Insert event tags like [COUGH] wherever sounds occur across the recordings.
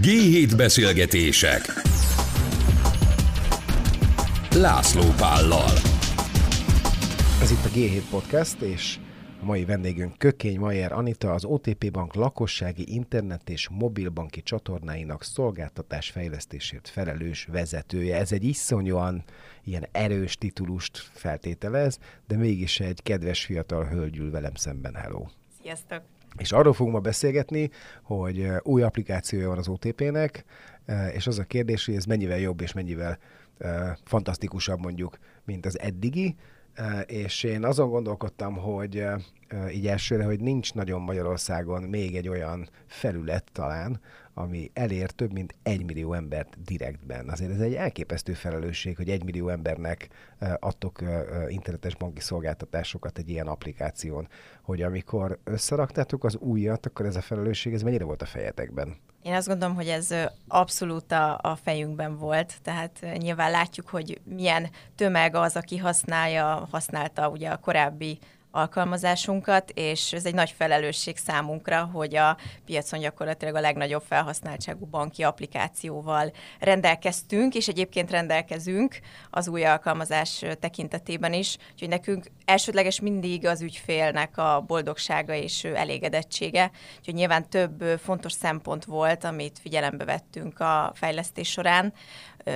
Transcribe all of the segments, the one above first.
G7 beszélgetések László Pállal Ez itt a G7 Podcast, és a mai vendégünk Kökény Majer Anita, az OTP Bank lakossági internet és mobilbanki csatornáinak szolgáltatás fejlesztésért felelős vezetője. Ez egy iszonyúan ilyen erős titulust feltételez, de mégis egy kedves fiatal hölgyül velem szemben. Hello! Sziasztok! És arról fogunk ma beszélgetni, hogy új applikációja van az OTP-nek, és az a kérdés, hogy ez mennyivel jobb és mennyivel fantasztikusabb mondjuk, mint az eddigi, és én azon gondolkodtam, hogy így elsőre, hogy nincs nagyon Magyarországon még egy olyan felület talán, ami elér több mint egy millió embert direktben. Azért ez egy elképesztő felelősség, hogy egy millió embernek adtok internetes banki szolgáltatásokat egy ilyen applikáción, hogy amikor összeraktátok az újat, akkor ez a felelősség, ez mennyire volt a fejetekben? Én azt gondolom, hogy ez abszolút a, a fejünkben volt, tehát nyilván látjuk, hogy milyen tömeg az, aki használja, használta ugye a korábbi alkalmazásunkat, és ez egy nagy felelősség számunkra, hogy a piacon gyakorlatilag a legnagyobb felhasználtságú banki applikációval rendelkeztünk, és egyébként rendelkezünk az új alkalmazás tekintetében is, úgyhogy nekünk elsődleges mindig az ügyfélnek a boldogsága és elégedettsége, úgyhogy nyilván több fontos szempont volt, amit figyelembe vettünk a fejlesztés során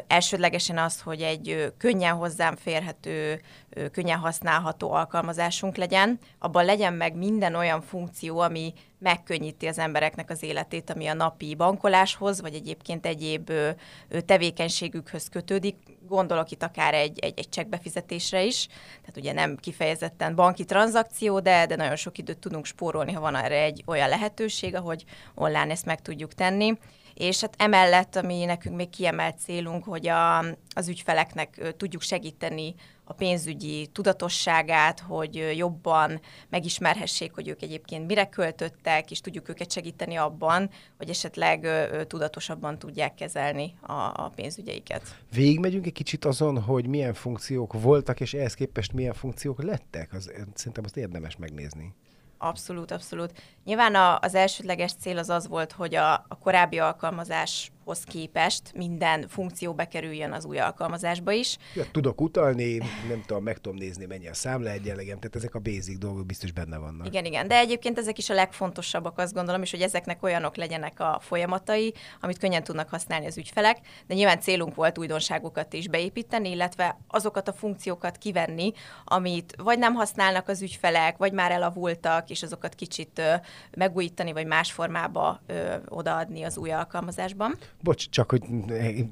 elsődlegesen az, hogy egy könnyen hozzám férhető, könnyen használható alkalmazásunk legyen, abban legyen meg minden olyan funkció, ami megkönnyíti az embereknek az életét, ami a napi bankoláshoz, vagy egyébként egyéb tevékenységükhöz kötődik. Gondolok itt akár egy, egy, egy csekkbefizetésre is, tehát ugye nem kifejezetten banki tranzakció, de, de nagyon sok időt tudunk spórolni, ha van erre egy olyan lehetőség, ahogy online ezt meg tudjuk tenni és hát emellett, ami nekünk még kiemelt célunk, hogy a, az ügyfeleknek tudjuk segíteni a pénzügyi tudatosságát, hogy jobban megismerhessék, hogy ők egyébként mire költöttek, és tudjuk őket segíteni abban, hogy esetleg tudatosabban tudják kezelni a, a pénzügyeiket. Végigmegyünk egy kicsit azon, hogy milyen funkciók voltak, és ehhez képest milyen funkciók lettek? Az, szerintem azt érdemes megnézni. Abszolút, abszolút. Nyilván a, az elsődleges cél az az volt, hogy a, a korábbi alkalmazás hoz képest minden funkció bekerüljön az új alkalmazásba is. Ja, tudok utalni, nem tudom, meg tudom nézni, mennyi a számla egyenlegem, tehát ezek a basic dolgok biztos benne vannak. Igen, igen, de egyébként ezek is a legfontosabbak, azt gondolom, és hogy ezeknek olyanok legyenek a folyamatai, amit könnyen tudnak használni az ügyfelek, de nyilván célunk volt újdonságokat is beépíteni, illetve azokat a funkciókat kivenni, amit vagy nem használnak az ügyfelek, vagy már elavultak, és azokat kicsit megújítani, vagy más formába ö, odaadni az új alkalmazásban. Bocs, csak hogy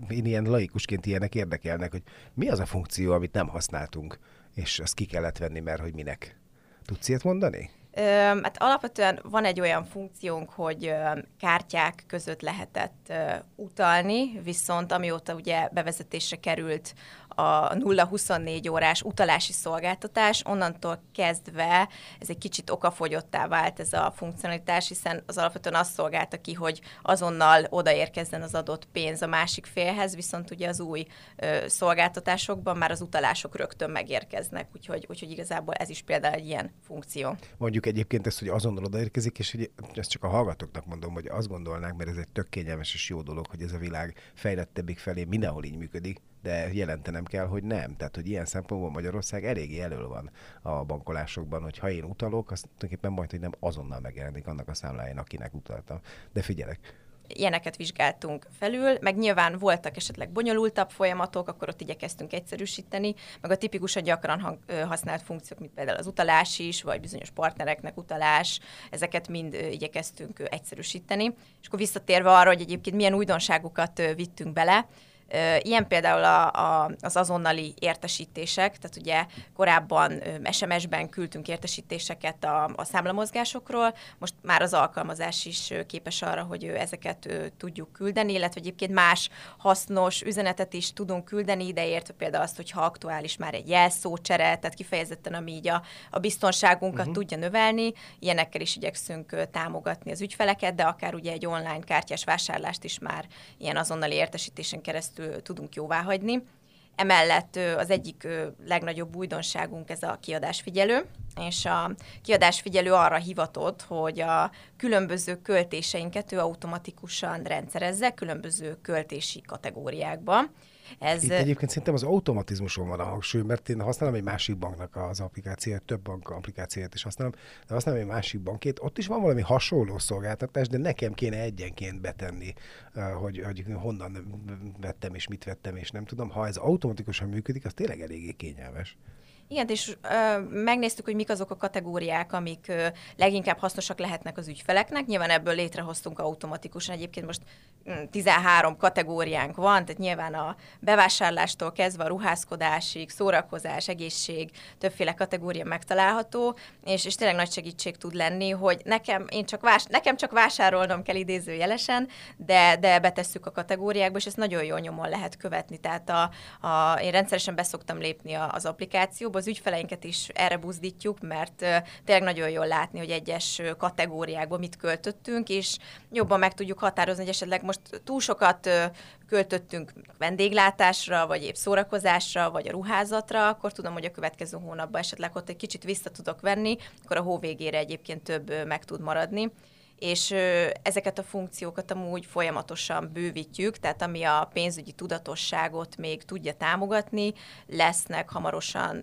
én ilyen laikusként ilyenek érdekelnek, hogy mi az a funkció, amit nem használtunk, és azt ki kellett venni, mert hogy minek. Tudsz ilyet mondani? Hát alapvetően van egy olyan funkciónk, hogy kártyák között lehetett utalni, viszont amióta ugye bevezetésre került a 0-24 órás utalási szolgáltatás, onnantól kezdve ez egy kicsit okafogyottá vált ez a funkcionalitás, hiszen az alapvetően azt szolgálta ki, hogy azonnal odaérkezzen az adott pénz a másik félhez, viszont ugye az új ö, szolgáltatásokban már az utalások rögtön megérkeznek, úgyhogy, úgyhogy igazából ez is például egy ilyen funkció. Mondjuk egyébként ezt, hogy azonnal odaérkezik, és hogy ezt csak a hallgatóknak mondom, hogy azt gondolnák, mert ez egy tök kényelmes és jó dolog, hogy ez a világ fejlettebbik felé mindenhol így működik, de jelentenem kell, hogy nem. Tehát, hogy ilyen szempontból Magyarország eléggé elől van a bankolásokban, hogy ha én utalok, azt tulajdonképpen majd, hogy nem azonnal megjelenik annak a számláján, akinek utaltam. De figyelek, ilyeneket vizsgáltunk felül, meg nyilván voltak esetleg bonyolultabb folyamatok, akkor ott igyekeztünk egyszerűsíteni, meg a tipikusan gyakran hang, használt funkciók, mint például az utalás is, vagy bizonyos partnereknek utalás, ezeket mind igyekeztünk egyszerűsíteni. És akkor visszatérve arra, hogy egyébként milyen újdonságokat vittünk bele, Ilyen például a, a, az azonnali értesítések, tehát ugye korábban SMS-ben küldtünk értesítéseket a, a számlamozgásokról, most már az alkalmazás is képes arra, hogy ezeket tudjuk küldeni, illetve egyébként más hasznos üzenetet is tudunk küldeni, ideértve például azt, hogyha aktuális már egy jelszócsere, tehát kifejezetten, ami így a, a biztonságunkat uh-huh. tudja növelni, ilyenekkel is igyekszünk támogatni az ügyfeleket, de akár ugye egy online kártyás vásárlást is már ilyen azonnali értesítésen keresztül keresztül tudunk jóvá hagyni. Emellett az egyik legnagyobb újdonságunk ez a kiadásfigyelő. és a kiadásfigyelő arra hivatott, hogy a különböző költéseinket ő automatikusan rendszerezze különböző költési kategóriákba. Ez... Itt egyébként szerintem az automatizmuson van a hangsúly, mert én használom egy másik banknak az applikációt, több bank applikációt is használom, de használom egy másik bankét, ott is van valami hasonló szolgáltatás, de nekem kéne egyenként betenni, hogy, hogy honnan vettem és mit vettem, és nem tudom. Ha ez automatikusan működik, az tényleg eléggé kényelmes. Igen, és ö, megnéztük, hogy mik azok a kategóriák, amik ö, leginkább hasznosak lehetnek az ügyfeleknek. Nyilván ebből létrehoztunk automatikusan. Egyébként most 13 mm, kategóriánk van, tehát nyilván a bevásárlástól kezdve a ruházkodásig, szórakozás, egészség, többféle kategória megtalálható, és, és tényleg nagy segítség tud lenni, hogy nekem, én csak, vás, nekem csak vásárolnom kell idézőjelesen, de, de betesszük a kategóriákba, és ezt nagyon jól nyomon lehet követni. Tehát a, a, én rendszeresen beszoktam lépni az applikációba, az ügyfeleinket is erre buzdítjuk, mert tényleg nagyon jól látni, hogy egyes kategóriákban mit költöttünk, és jobban meg tudjuk határozni, hogy esetleg most túl sokat költöttünk vendéglátásra, vagy épp szórakozásra, vagy a ruházatra, akkor tudom, hogy a következő hónapban esetleg ott egy kicsit vissza tudok venni, akkor a hó végére egyébként több meg tud maradni és ezeket a funkciókat amúgy folyamatosan bővítjük, tehát ami a pénzügyi tudatosságot még tudja támogatni, lesznek hamarosan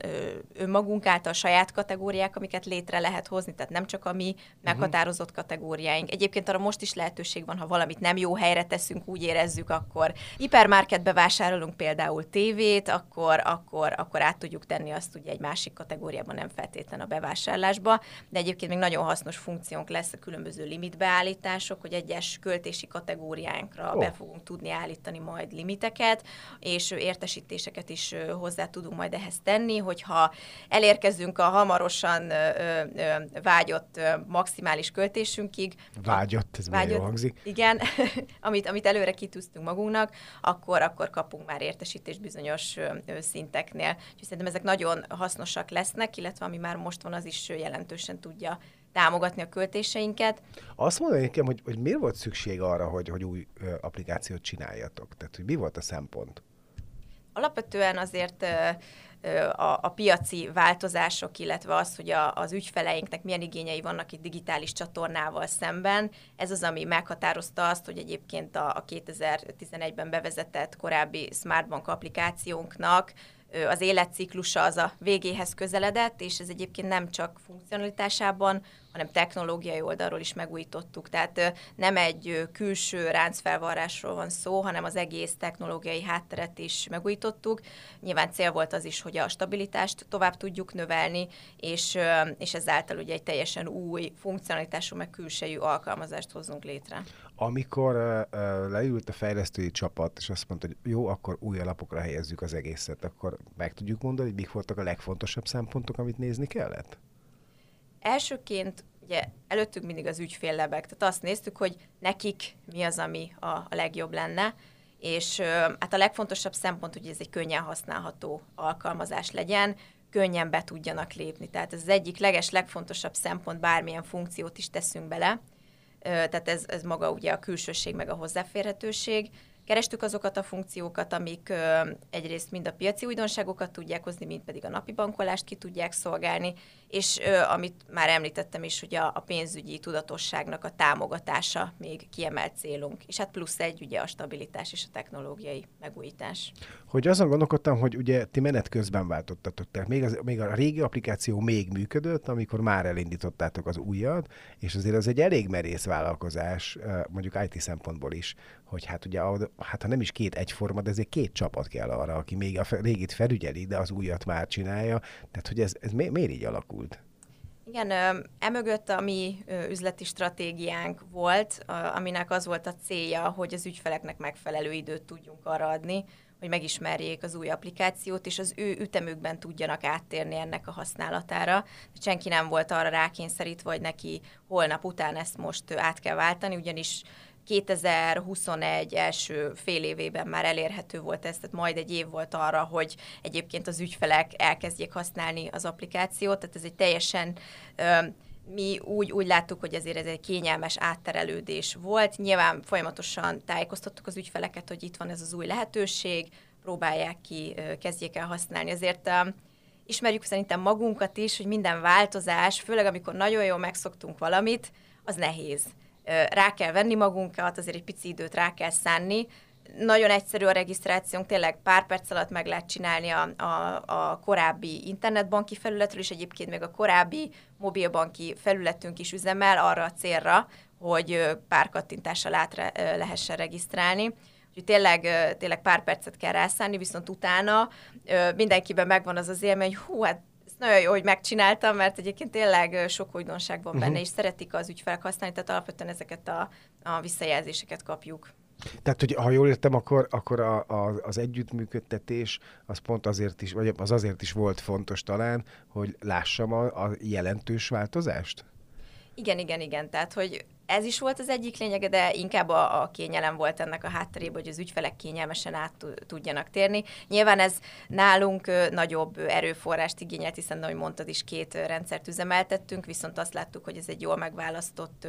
önmagunk által saját kategóriák, amiket létre lehet hozni, tehát nem csak a mi meghatározott kategóriáink. Egyébként arra most is lehetőség van, ha valamit nem jó helyre teszünk, úgy érezzük, akkor hipermarketbe vásárolunk például tévét, akkor, akkor, akkor át tudjuk tenni azt ugye egy másik kategóriában, nem feltétlen a bevásárlásba, de egyébként még nagyon hasznos funkciónk lesz a különböző limit limitbeállítások, hogy egyes költési kategóriánkra oh. be fogunk tudni állítani majd limiteket, és értesítéseket is hozzá tudunk majd ehhez tenni, hogyha elérkezünk a hamarosan ö, ö, vágyott ö, maximális költésünkig. Vágyott, ez vágyott, hangzik. Igen, [LAUGHS] amit, amit előre kitűztünk magunknak, akkor, akkor kapunk már értesítést bizonyos ö, szinteknél. Úgyhogy szerintem ezek nagyon hasznosak lesznek, illetve ami már most van, az is jelentősen tudja támogatni a költéseinket. Azt mondom nekem, hogy, hogy miért volt szükség arra, hogy, hogy új applikációt csináljatok? Tehát, hogy mi volt a szempont? Alapvetően azért a, a piaci változások, illetve az, hogy a, az ügyfeleinknek milyen igényei vannak egy digitális csatornával szemben. Ez az, ami meghatározta azt, hogy egyébként a, a 2011-ben bevezetett korábbi Smartbank applikációnknak az életciklusa az a végéhez közeledett, és ez egyébként nem csak funkcionalitásában, hanem technológiai oldalról is megújítottuk. Tehát nem egy külső ráncfelvarrásról van szó, hanem az egész technológiai hátteret is megújítottuk. Nyilván cél volt az is, hogy a stabilitást tovább tudjuk növelni, és, és ezáltal ugye egy teljesen új funkcionalitású, meg külsejű alkalmazást hozzunk létre. Amikor uh, leült a fejlesztői csapat, és azt mondta, hogy jó, akkor új alapokra helyezzük az egészet, akkor meg tudjuk mondani, hogy mik voltak a legfontosabb szempontok, amit nézni kellett? Elsőként ugye előttük mindig az ügyféllebek, tehát azt néztük, hogy nekik mi az, ami a, a legjobb lenne, és hát a legfontosabb szempont, hogy ez egy könnyen használható alkalmazás legyen, könnyen be tudjanak lépni. Tehát ez az egyik leges, legfontosabb szempont, bármilyen funkciót is teszünk bele. Tehát ez, ez maga ugye a külsőség, meg a hozzáférhetőség. Kerestük azokat a funkciókat, amik egyrészt mind a piaci újdonságokat tudják hozni, mind pedig a napi bankolást ki tudják szolgálni, és amit már említettem is, hogy a pénzügyi tudatosságnak a támogatása még kiemelt célunk, és hát plusz egy ugye a stabilitás és a technológiai megújítás. Hogy azon gondolkodtam, hogy ugye ti menet közben váltottatok, tehát még, az, még a régi applikáció még működött, amikor már elindítottátok az újat, és azért az egy elég merész vállalkozás, mondjuk IT szempontból is, hogy hát ugye, hát ha nem is két egyforma, de ezért két csapat kell arra, aki még a régit felügyeli, de az újat már csinálja, tehát hogy ez, ez mi, miért így alakult? Igen, emögött a mi üzleti stratégiánk volt, aminek az volt a célja, hogy az ügyfeleknek megfelelő időt tudjunk arra adni, hogy megismerjék az új applikációt, és az ő ütemükben tudjanak áttérni ennek a használatára. Senki nem volt arra rákényszerítve, hogy neki holnap után ezt most át kell váltani, ugyanis 2021 első fél évében már elérhető volt ez, tehát majd egy év volt arra, hogy egyébként az ügyfelek elkezdjék használni az applikációt, tehát ez egy teljesen mi úgy, úgy láttuk, hogy ezért ez egy kényelmes átterelődés volt. Nyilván folyamatosan tájékoztattuk az ügyfeleket, hogy itt van ez az új lehetőség, próbálják ki, kezdjék el használni. Azért ismerjük szerintem magunkat is, hogy minden változás, főleg amikor nagyon jól megszoktunk valamit, az nehéz. Rá kell venni magunkat, azért egy pici időt rá kell szánni, nagyon egyszerű a regisztrációnk, tényleg pár perc alatt meg lehet csinálni a, a, a korábbi internetbanki felületről, és egyébként még a korábbi mobilbanki felületünk is üzemel arra a célra, hogy pár kattintással át lehessen regisztrálni. Úgyhogy tényleg, tényleg pár percet kell rászállni, viszont utána mindenkiben megvan az az élmény, hogy hú, hát ez nagyon jó, hogy megcsináltam, mert egyébként tényleg sok újdonság van benne, uh-huh. és szeretik az ügyfelek használni, tehát alapvetően ezeket a, a visszajelzéseket kapjuk. Tehát, hogy ha jól értem, akkor, akkor a, a, az együttműködtetés az pont azért is, vagy az azért is volt fontos talán, hogy lássam a, a jelentős változást? Igen, igen, igen. Tehát, hogy ez is volt az egyik lényege, de inkább a, a kényelem volt ennek a hátterében, hogy az ügyfelek kényelmesen át tudjanak térni. Nyilván ez nálunk nagyobb erőforrást igényelt, hiszen, ahogy mondtad is, két rendszert üzemeltettünk, viszont azt láttuk, hogy ez egy jól megválasztott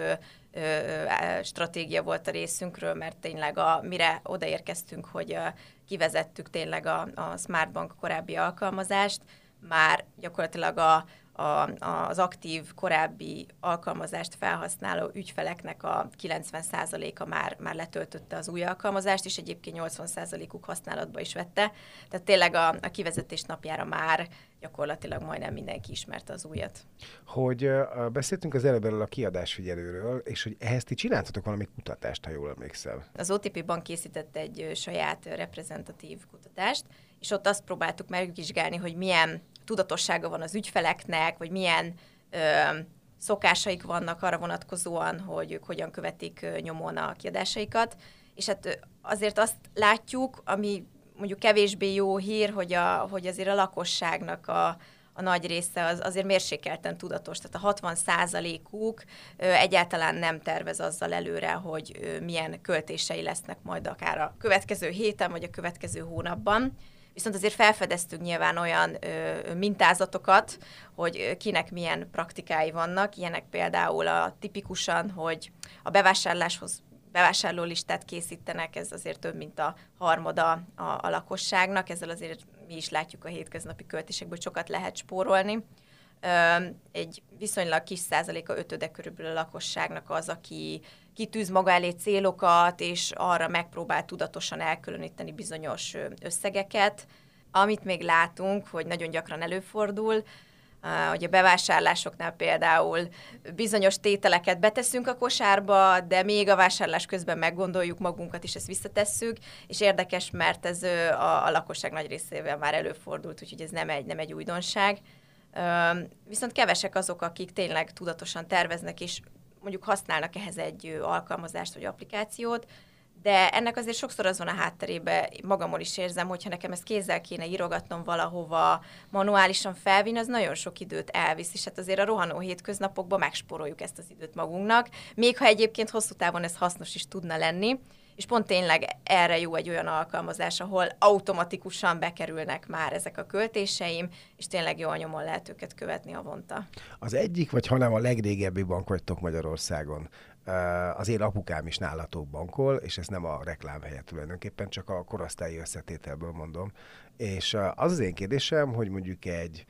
stratégia volt a részünkről, mert tényleg a, mire odaérkeztünk, hogy kivezettük tényleg a, a Smartbank korábbi alkalmazást, már gyakorlatilag a, a, az aktív korábbi alkalmazást felhasználó ügyfeleknek a 90%-a már, már letöltötte az új alkalmazást, és egyébként 80%-uk használatba is vette. Tehát tényleg a, a kivezetés napjára már gyakorlatilag majdnem mindenki ismerte az újat. Hogy uh, beszéltünk az előbb a kiadásfigyelőről, és hogy ehhez ti csináltatok valami kutatást, ha jól emlékszel. Az OTP Bank készített egy saját reprezentatív kutatást, és ott azt próbáltuk megvizsgálni, hogy milyen tudatossága van az ügyfeleknek, vagy milyen ö, szokásaik vannak arra vonatkozóan, hogy ők hogyan követik nyomon a kiadásaikat. És hát azért azt látjuk, ami mondjuk kevésbé jó hír, hogy, a, hogy azért a lakosságnak a, a nagy része az azért mérsékelten tudatos. Tehát a 60 százalékuk egyáltalán nem tervez azzal előre, hogy milyen költései lesznek majd akár a következő héten, vagy a következő hónapban viszont azért felfedeztünk nyilván olyan ö, mintázatokat, hogy kinek milyen praktikái vannak, ilyenek például a tipikusan, hogy a bevásárláshoz bevásárlólistát készítenek, ez azért több, mint a harmada a, a lakosságnak, ezzel azért mi is látjuk a hétköznapi költésekből, sokat lehet spórolni. Egy viszonylag kis százaléka, ötöde körülbelül a lakosságnak az, aki kitűz maga elé célokat, és arra megpróbál tudatosan elkülöníteni bizonyos összegeket. Amit még látunk, hogy nagyon gyakran előfordul, hogy a bevásárlásoknál például bizonyos tételeket beteszünk a kosárba, de még a vásárlás közben meggondoljuk magunkat, és ezt visszatesszük, és érdekes, mert ez a, a lakosság nagy részével már előfordult, úgyhogy ez nem egy, nem egy újdonság. Viszont kevesek azok, akik tényleg tudatosan terveznek, és mondjuk használnak ehhez egy alkalmazást vagy applikációt, de ennek azért sokszor az van a hátterébe, magamon is érzem, hogyha nekem ezt kézzel kéne írogatnom valahova, manuálisan felvinni, az nagyon sok időt elvisz, és hát azért a rohanó hétköznapokban megsporoljuk ezt az időt magunknak, még ha egyébként hosszú távon ez hasznos is tudna lenni, és pont tényleg erre jó egy olyan alkalmazás, ahol automatikusan bekerülnek már ezek a költéseim, és tényleg jól nyomon lehet őket követni havonta. Az egyik, vagy hanem a legrégebbi bank vagytok Magyarországon. Az én apukám is nálatok bankol, és ez nem a reklám helyett tulajdonképpen, csak a korosztályi összetételből mondom. És az az én kérdésem, hogy mondjuk egy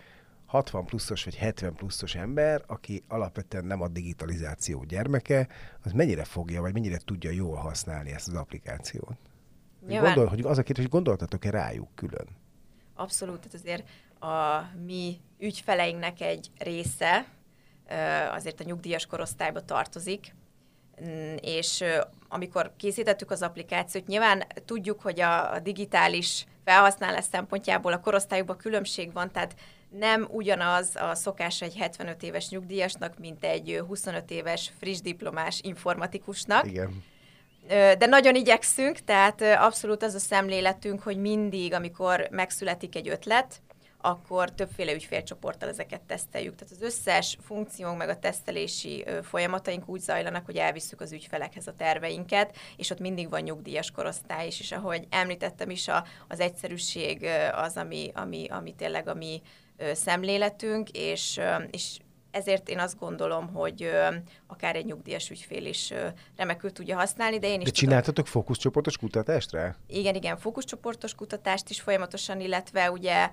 60 pluszos vagy 70 pluszos ember, aki alapvetően nem a digitalizáció gyermeke, az mennyire fogja, vagy mennyire tudja jól használni ezt az applikációt? Nyilván... Gondol, hogy az a kérdés, hogy gondoltatok-e rájuk külön? Abszolút, tehát azért a mi ügyfeleinknek egy része azért a nyugdíjas korosztályba tartozik, mm, és amikor készítettük az applikációt, nyilván tudjuk, hogy a digitális felhasználás szempontjából a korosztályokban különbség van, tehát nem ugyanaz a szokás egy 75 éves nyugdíjasnak, mint egy 25 éves friss diplomás informatikusnak. Igen. De nagyon igyekszünk, tehát abszolút az a szemléletünk, hogy mindig, amikor megszületik egy ötlet, akkor többféle ügyfélcsoporttal ezeket teszteljük. Tehát az összes funkciónk meg a tesztelési folyamataink úgy zajlanak, hogy elviszük az ügyfelekhez a terveinket, és ott mindig van nyugdíjas korosztály is, és ahogy említettem is, a, az egyszerűség az, ami, ami, ami tényleg a mi szemléletünk, és, és ezért én azt gondolom, hogy akár egy nyugdíjas ügyfél is remekül tudja használni, de én is De csináltatok tudom, fókuszcsoportos kutatást rá? Igen, igen, fókuszcsoportos kutatást is folyamatosan, illetve ugye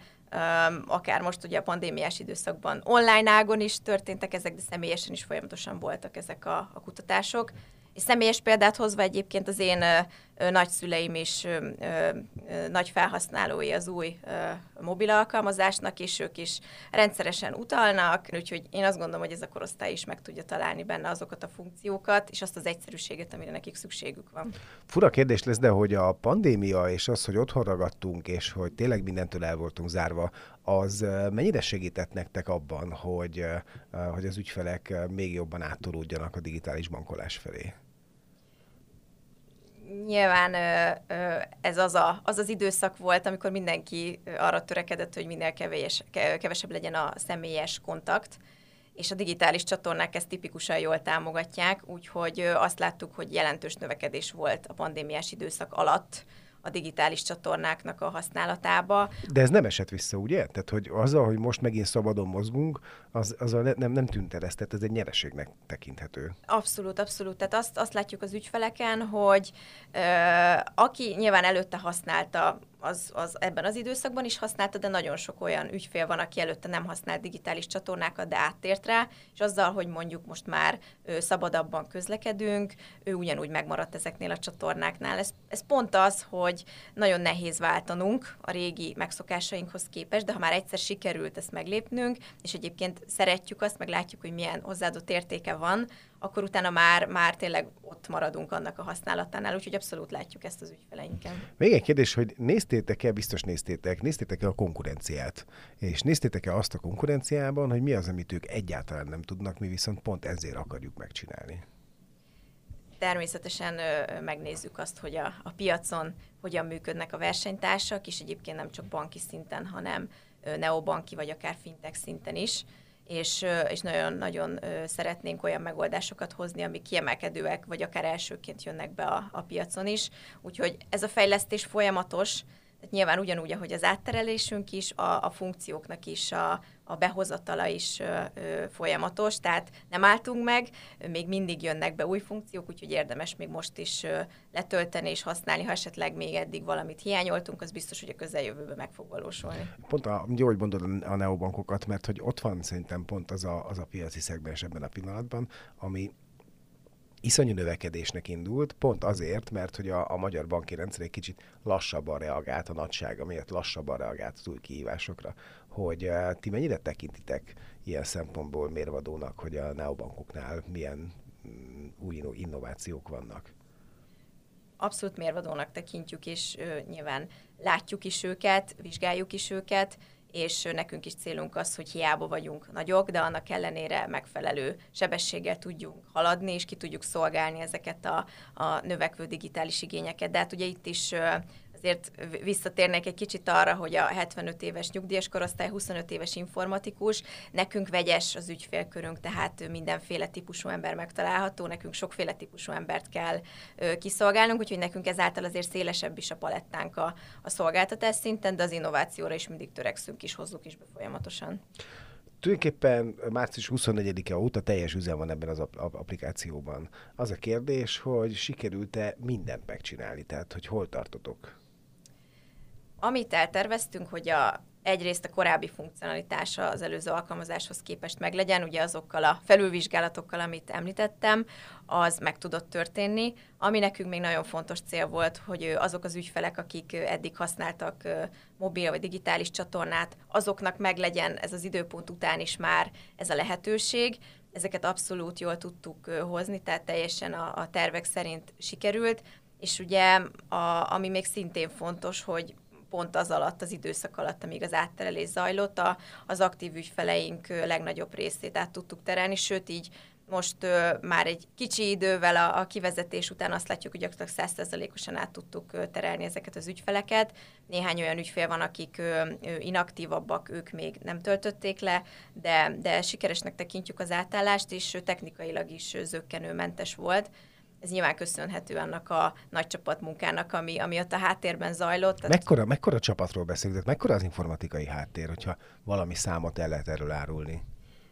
akár most ugye a pandémiás időszakban online ágon is történtek ezek, de személyesen is folyamatosan voltak ezek a, a kutatások. És személyes példát hozva egyébként az én ö, nagyszüleim is ö, ö, nagy felhasználói az új ö, mobil alkalmazásnak, és ők is rendszeresen utalnak, úgyhogy én azt gondolom, hogy ez a korosztály is meg tudja találni benne azokat a funkciókat, és azt az egyszerűséget, amire nekik szükségük van. Fura kérdés lesz, de hogy a pandémia és az, hogy otthon ragadtunk, és hogy tényleg mindentől el voltunk zárva, az mennyire segített nektek abban, hogy, hogy az ügyfelek még jobban áttolódjanak a digitális bankolás felé? Nyilván ez az, a, az az időszak volt, amikor mindenki arra törekedett, hogy minél kevés, kevesebb legyen a személyes kontakt, és a digitális csatornák ezt tipikusan jól támogatják, úgyhogy azt láttuk, hogy jelentős növekedés volt a pandémiás időszak alatt a digitális csatornáknak a használatába. De ez nem esett vissza, ugye? Tehát, hogy azzal, hogy most megint szabadon mozgunk, az, az a, nem, nem tűnt el ezt, tehát ez egy nyereségnek tekinthető. Abszolút, abszolút. Tehát azt, azt látjuk az ügyfeleken, hogy ö, aki nyilván előtte használta az, az ebben az időszakban is használta, de nagyon sok olyan ügyfél van, aki előtte nem használt digitális csatornákat, de áttért rá, és azzal, hogy mondjuk most már ő, szabadabban közlekedünk, ő ugyanúgy megmaradt ezeknél a csatornáknál. Ez, ez pont az, hogy nagyon nehéz váltanunk a régi megszokásainkhoz képest, de ha már egyszer sikerült ezt meglépnünk, és egyébként szeretjük azt, meg látjuk, hogy milyen hozzáadott értéke van, akkor utána már, már tényleg ott maradunk annak a használatánál, úgyhogy abszolút látjuk ezt az ügyfeleinken. Még egy kérdés, hogy néztétek-e, biztos néztétek, néztétek-e a konkurenciát? És néztétek-e azt a konkurenciában, hogy mi az, amit ők egyáltalán nem tudnak, mi viszont pont ezért akarjuk megcsinálni? természetesen ö, megnézzük azt, hogy a, a piacon hogyan működnek a versenytársak, és egyébként nem csak banki szinten, hanem ö, neobanki vagy akár fintech szinten is és, és nagyon-nagyon szeretnénk olyan megoldásokat hozni, amik kiemelkedőek, vagy akár elsőként jönnek be a, a piacon is. Úgyhogy ez a fejlesztés folyamatos, nyilván ugyanúgy, ahogy az átterelésünk is, a, a funkcióknak is a, a behozatala is ö, ö, folyamatos, tehát nem álltunk meg, még mindig jönnek be új funkciók, úgyhogy érdemes még most is ö, letölteni és használni, ha esetleg még eddig valamit hiányoltunk, az biztos, hogy a közeljövőben meg fog valósulni. Pont a, jó, hogy mondod a neobankokat, mert hogy ott van szerintem pont az a, az a piaci szegmens ebben a pillanatban, ami iszonyú növekedésnek indult, pont azért, mert hogy a, a magyar banki rendszer egy kicsit lassabban reagált a nagysága miatt, lassabban reagált az új kihívásokra, hogy uh, ti mennyire tekintitek ilyen szempontból mérvadónak, hogy a neobankoknál milyen um, új innovációk vannak? Abszolút mérvadónak tekintjük, és ö, nyilván látjuk is őket, vizsgáljuk is őket, és nekünk is célunk az, hogy hiába vagyunk nagyok, de annak ellenére megfelelő sebességgel tudjunk haladni, és ki tudjuk szolgálni ezeket a, a növekvő digitális igényeket. De hát ugye itt is azért visszatérnek egy kicsit arra, hogy a 75 éves nyugdíjas korosztály, 25 éves informatikus, nekünk vegyes az ügyfélkörünk, tehát mindenféle típusú ember megtalálható, nekünk sokféle típusú embert kell kiszolgálnunk, úgyhogy nekünk ezáltal azért szélesebb is a palettánk a, a szolgáltatás szinten, de az innovációra is mindig törekszünk is, hozzuk is be folyamatosan tulajdonképpen március 24-e óta teljes üzem van ebben az applikációban. Az a kérdés, hogy sikerült-e mindent megcsinálni, tehát hogy hol tartotok? Amit elterveztünk, hogy a, egyrészt a korábbi funkcionalitása az előző alkalmazáshoz képest meglegyen, ugye azokkal a felülvizsgálatokkal, amit említettem, az meg tudott történni. Ami nekünk még nagyon fontos cél volt, hogy azok az ügyfelek, akik eddig használtak mobil vagy digitális csatornát, azoknak meglegyen ez az időpont után is már ez a lehetőség. Ezeket abszolút jól tudtuk hozni, tehát teljesen a, a tervek szerint sikerült. És ugye, a, ami még szintén fontos, hogy pont az alatt, az időszak alatt, amíg az átterelés zajlott, a, az aktív ügyfeleink legnagyobb részét át tudtuk terelni, sőt így most ö, már egy kicsi idővel a, a kivezetés után azt látjuk, hogy gyakorlatilag 100%-osan át tudtuk ö, terelni ezeket az ügyfeleket. Néhány olyan ügyfél van, akik ö, ö, inaktívabbak, ők még nem töltötték le, de, de sikeresnek tekintjük az átállást, és technikailag is zöggenőmentes volt ez nyilván köszönhető annak a nagy csapatmunkának, ami, ami ott a háttérben zajlott. Tehát... Mekkora, mekkora csapatról beszélünk? Tehát mekkora az informatikai háttér, hogyha valami számot el lehet erről árulni?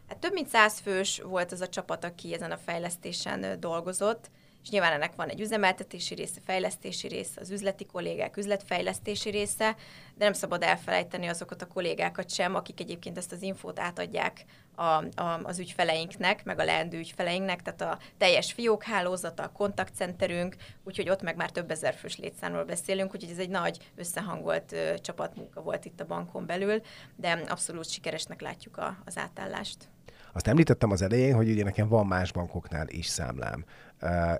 Hát több mint száz fős volt az a csapat, aki ezen a fejlesztésen dolgozott, és nyilván ennek van egy üzemeltetési része, fejlesztési része, az üzleti kollégák üzletfejlesztési része, de nem szabad elfelejteni azokat a kollégákat sem, akik egyébként ezt az infót átadják a, a, az ügyfeleinknek, meg a leendő ügyfeleinknek, tehát a teljes fiókhálózata, a kontaktcenterünk, úgyhogy ott meg már több ezer fős létszámról beszélünk, úgyhogy ez egy nagy összehangolt ö, csapatmunka volt itt a bankon belül, de abszolút sikeresnek látjuk a, az átállást. Azt említettem az elején, hogy ugye nekem van más bankoknál is számlám,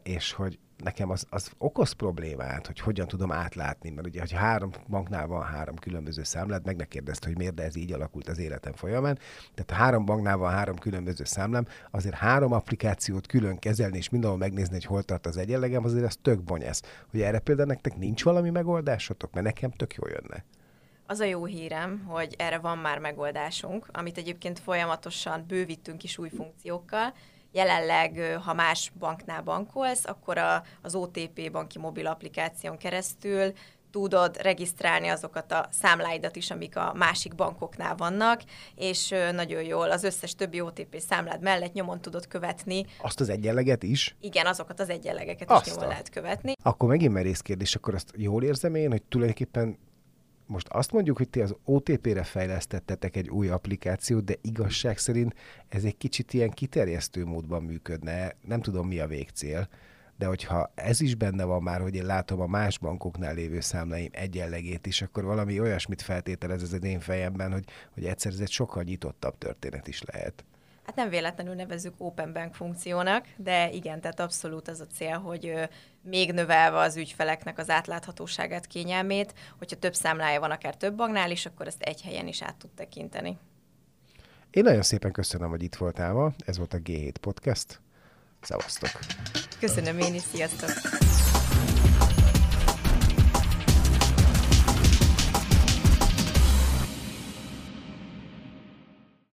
és hogy nekem az, az okoz problémát, hogy hogyan tudom átlátni, mert ugye, ha három banknál van három különböző számlát, meg ne hogy miért, de ez így alakult az életem folyamán. Tehát ha három banknál van három különböző számlám, azért három applikációt külön kezelni, és mindenhol megnézni, hogy hol tart az egyenlegem, azért az tök bonyesz. Hogy erre például nektek nincs valami megoldásotok, mert nekem tök jó jönne. Az a jó hírem, hogy erre van már megoldásunk, amit egyébként folyamatosan bővítünk is új funkciókkal. Jelenleg, ha más banknál bankolsz, akkor a, az OTP banki mobil applikáción keresztül tudod regisztrálni azokat a számláidat is, amik a másik bankoknál vannak, és nagyon jól az összes többi OTP számlád mellett nyomon tudod követni. Azt az egyenleget is? Igen, azokat az egyenlegeket Azt is nyomon lehet követni. Akkor megint merész kérdés, akkor azt jól érzem én, hogy tulajdonképpen most azt mondjuk, hogy ti az OTP-re fejlesztettetek egy új applikációt, de igazság szerint ez egy kicsit ilyen kiterjesztő módban működne. Nem tudom, mi a végcél, de hogyha ez is benne van már, hogy én látom a más bankoknál lévő számláim egyenlegét is, akkor valami olyasmit feltételez ez az én fejemben, hogy, hogy egyszer ez egy sokkal nyitottabb történet is lehet hát nem véletlenül nevezzük Open Bank funkciónak, de igen, tehát abszolút az a cél, hogy még növelve az ügyfeleknek az átláthatóságát, kényelmét, hogyha több számlája van akár több banknál is, akkor ezt egy helyen is át tud tekinteni. Én nagyon szépen köszönöm, hogy itt voltál ma. Ez volt a G7 Podcast. Szevasztok! Köszönöm én is, sziasztok!